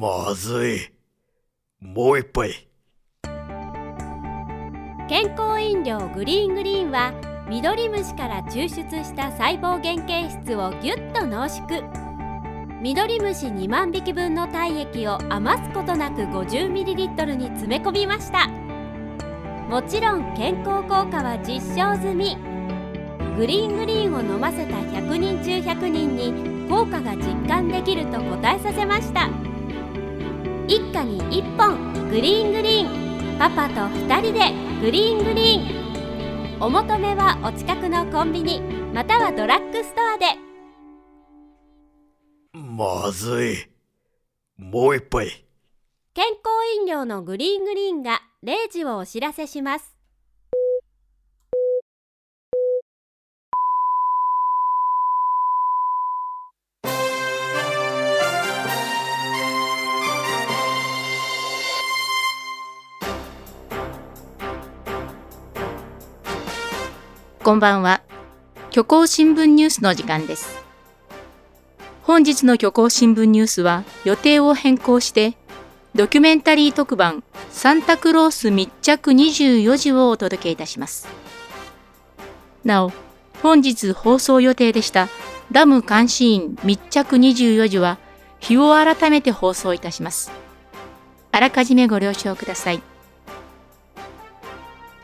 まずい。もう一杯。健康飲料グリーングリーンは緑虫から抽出した細胞原型質をぎゅっと濃縮緑虫2万匹分の体液を余すことなく 50ml に詰め込みましたもちろん健康効果は実証済みグリーングリーンを飲ませた100人中100人に効果が実感できると答えさせました一家に1本グリーングリーンパパと2人でグリーングリーンお求めはお近くのコンビニまたはドラッグストアでまずい。もう一杯。健康飲料のグリーングリーンが0時をお知らせしますこんばんは。虚構新聞ニュースの時間です。本日の虚構新聞ニュースは予定を変更して、ドキュメンタリー特番サンタクロース密着24時をお届けいたします。なお、本日放送予定でしたダム監視員密着24時は日を改めて放送いたします。あらかじめご了承ください。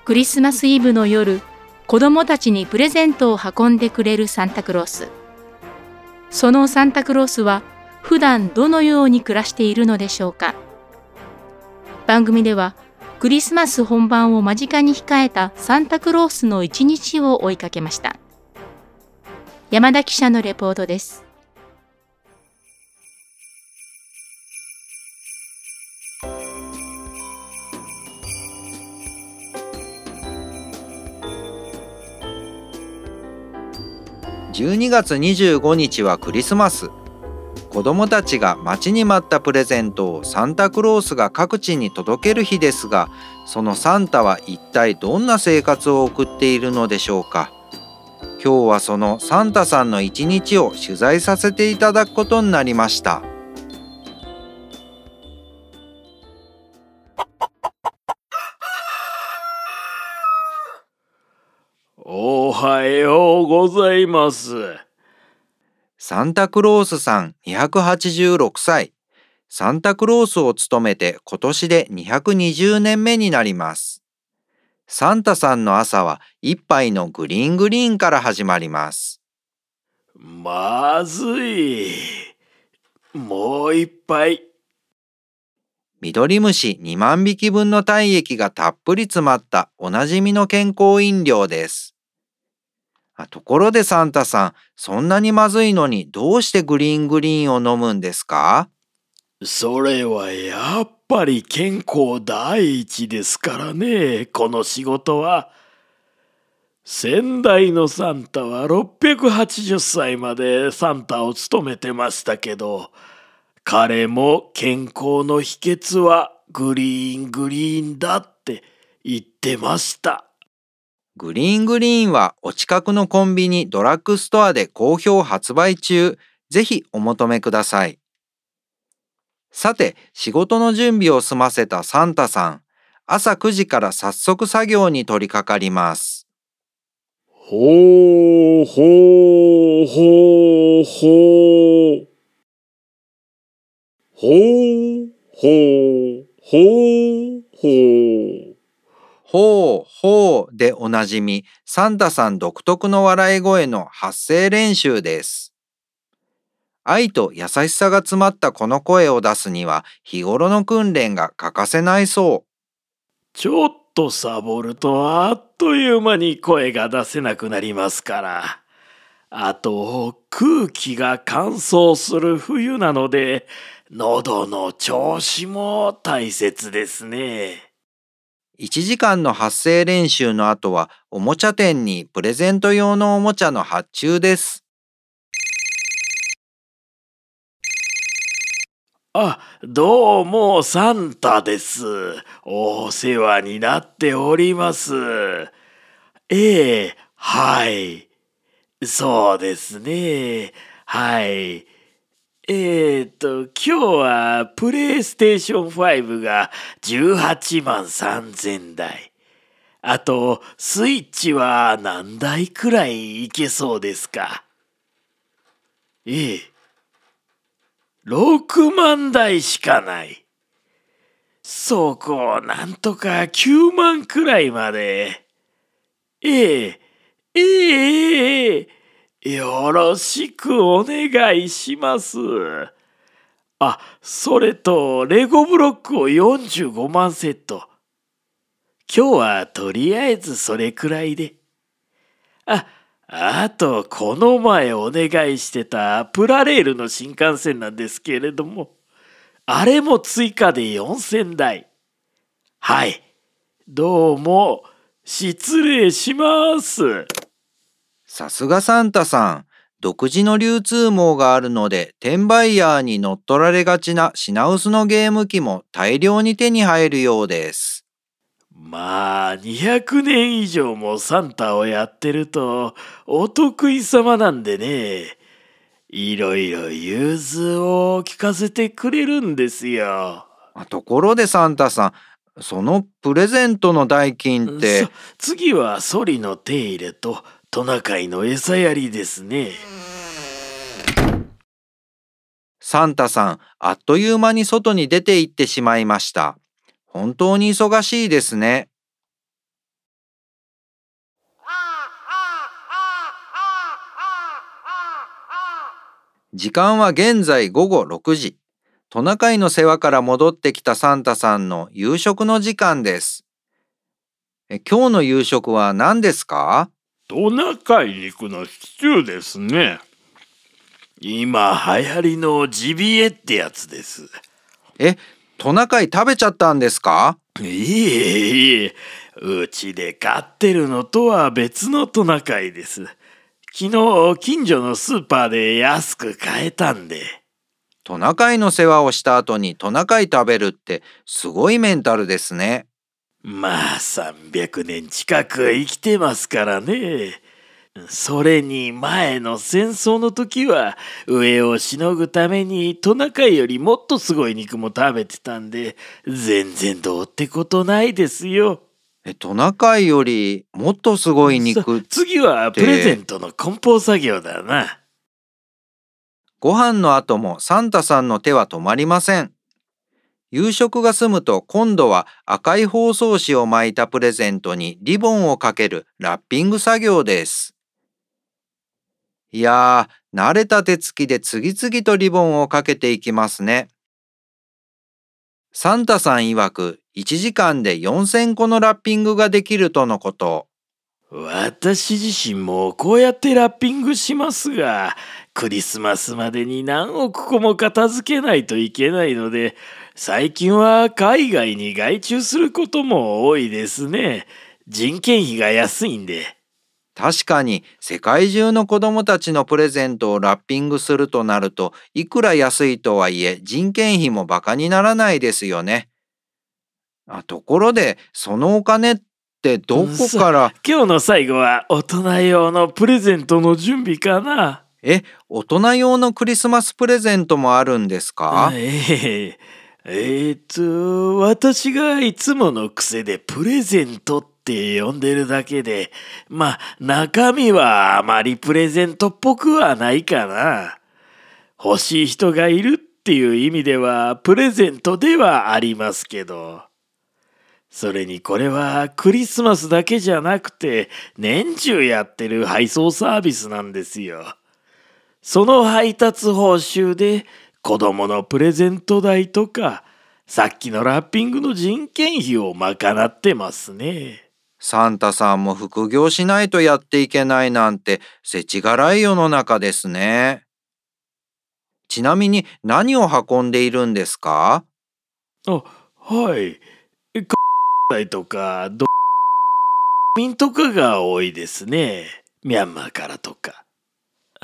クリスマスイブの夜、子供たちにプレゼントを運んでくれるサンタクロース。そのサンタクロースは普段どのように暮らしているのでしょうか番組ではクリスマス本番を間近に控えたサンタクロースの一日を追いかけました。山田記者のレポートです。12月25日はクリスマス。子供たちが待ちに待ったプレゼントをサンタクロースが各地に届ける日ですがそのサンタは一体どんな生活を送っているのでしょうか。今日はそのサンタさんの一日を取材させていただくことになりました。はようございます。サンタクロースさん286歳サンタクロースを務めて今年で220年目になりますサンタさんの朝は一杯のグリーングリーンから始まりますまずい。もう一杯。緑虫2万匹分の体液がたっぷり詰まったおなじみの健康飲料です。ところでサンタさん、そんなにまずいのにどうしてグリーングリーンを飲むんですか？それはやっぱり健康第一ですからね、この仕事は。先代のサンタは680歳までサンタを務めてましたけど、彼も健康の秘訣はグリーングリーンだって言ってました。グリーングリーンはお近くのコンビニドラッグストアで好評発売中。ぜひお求めください。さて、仕事の準備を済ませたサンタさん。朝9時から早速作業に取り掛かります。ほうほうほうほう。ほうほうほうほう。ほうほうでおなじみ、サンタさん独特の笑い声の発声練習です。愛と優しさが詰まったこの声を出すには日頃の訓練が欠かせないそう。ちょっとサボるとあっという間に声が出せなくなりますから。あと空気が乾燥する冬なので喉の調子も大切ですね。1時間の発声練習の後はおもちゃ店にプレゼント用のおもちゃの発注です。あ、どうもサンタです。お世話になっております。ええ、はい。そうですね。はい。えー、っと、今日はプレイステーション5が18万3000台。あと、スイッチは何台くらいいけそうですか？ええ。6万台しかない。そこをなんとか9万くらいまで。ええ、ええ、ええ、よろしくお願いします。あ、それと、レゴブロックを45万セット。今日はとりあえずそれくらいで。あ、あと、この前お願いしてたプラレールの新幹線なんですけれども、あれも追加で4000台。はい。どうも、失礼します。さすがサンタさん。独自の流通網があるので、転売ヤーに乗っ取られがちな品薄のゲーム機も大量に手に入るようです。まあ200年以上もサンタをやってるとお得意様なんでねいろいろ融通を聞かせてくれるんですよ。ところでサンタさんそのプレゼントの代金って？次はソリの手入れとトナカイの餌やりですね。サンタさんあっという間に外に出て行ってしまいました。本当に忙しいですね。時間は現在午後6時。トナカイの世話から戻ってきたサンタさんの夕食の時間です。え今日の夕食は何ですか？トナカイ肉のシチューですね。今流行りのジビエってやつです。え、トナカイ食べちゃったんですか？いえいえ、うちで飼ってるのとは別のトナカイです。昨日近所のスーパーで安く買えたんで。トナカイの世話をした後にトナカイ食べるってすごいメンタルですね。まあ300年近く生きてますからね。それに前の戦争の時は上をしのぐためにトナカイよりもっとすごい肉も食べてたんで全然どうってことないですよ。えトナカイよりもっとすごい肉次はプレゼントの梱包作業だな。ご飯の後もサンタさんの手は止まりません。夕食が済むと今度は赤い包装紙を巻いたプレゼントにリボンをかけるラッピング作業です。いやー、慣れた手つきで次々とリボンをかけていきますね。サンタさん曰く1時間で4000個のラッピングができるとのこと。私自身もこうやってラッピングしますが、クリスマスまでに何億個も片付けないといけないので、最近は海外に外注することも多いですね。人件費が安いんで。確かに世界中の子供たちのプレゼントをラッピングするとなるといくら安いとはいえ人件費もバカにならないですよね。あところでそのお金ってどこから？今日の最後は大人用のプレゼントの準備かなえ大人用のクリスマスプレゼントもあるんですか？えええー、っと私がいつもの癖でプレゼントって呼んでるだけで、まあ中身はあまりプレゼントっぽくはないかな。欲しい人がいるっていう意味ではプレゼントではありますけど。それにこれはクリスマスだけじゃなくて年中やってる配送サービスなんですよ。その配達報酬で子供のプレゼント代とかさっきのラッピングの人件費を賄ってますね。サンタさんも副業しないとやっていけないなんて世知辛い世の中ですね。ちなみに何を運んでいるんですか？あ、はい。かとか、ど民とかが多いですね。ミャンマーからとか。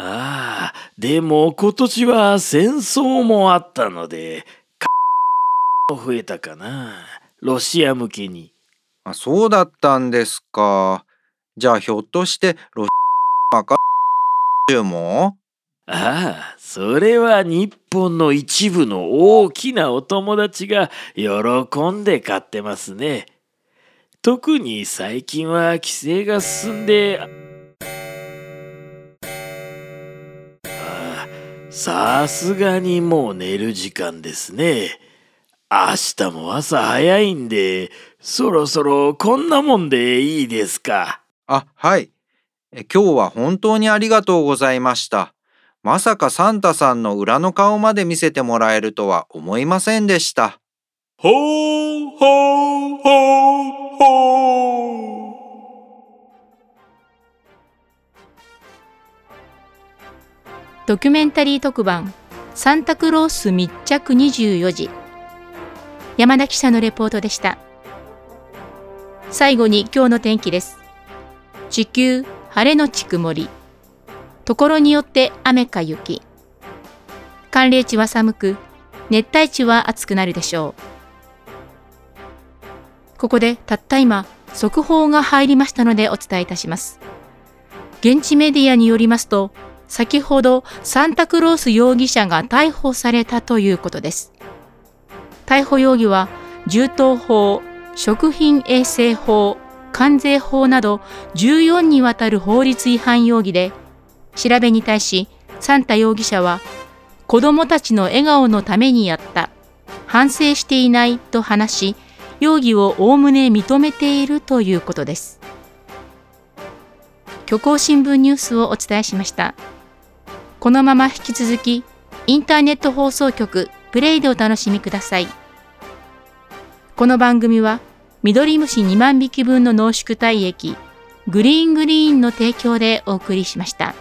ああ、でも今年は戦争もあったので、増えたかな。ロシア向けに。あ、そうだったんですか。じゃあひょっとしてロシアかも？あああ、それは日本の一部の大きなお友達が喜んで買ってますね。特に最近は規制が進んで、さすがにもう寝る時間ですね。明日も朝早いんで、そろそろこんなもんでいいですか。あ、はい。え今日は本当にありがとうございました。まさかサンタさんの裏の顔まで見せてもらえるとは思いませんでした。ほーほーほーほドキュメンタリー特番サンタクロース密着24時。山田記者のレポートでした。最後に今日の天気です。地球晴れのち曇り。ところによって雨か雪。寒冷地は寒く熱帯地は暑くなるでしょう。ここでたった今速報が入りましたのでお伝えいたします。現地メディアによりますと先ほどサンタクロース容疑者が逮捕されたということです。逮捕容疑は銃刀法、食品衛生法、関税法など14にわたる法律違反容疑で、調べに対しサンタ容疑者は子供たちの笑顔のためにやった、反省していないと話し、容疑をおおむね認めているということです。虚構新聞ニュースをお伝えしました。このまま引き続き、インターネット放送局プレイでお楽しみください。この番組は、緑虫2万匹分の濃縮体液、グリーングリーンの提供でお送りしました。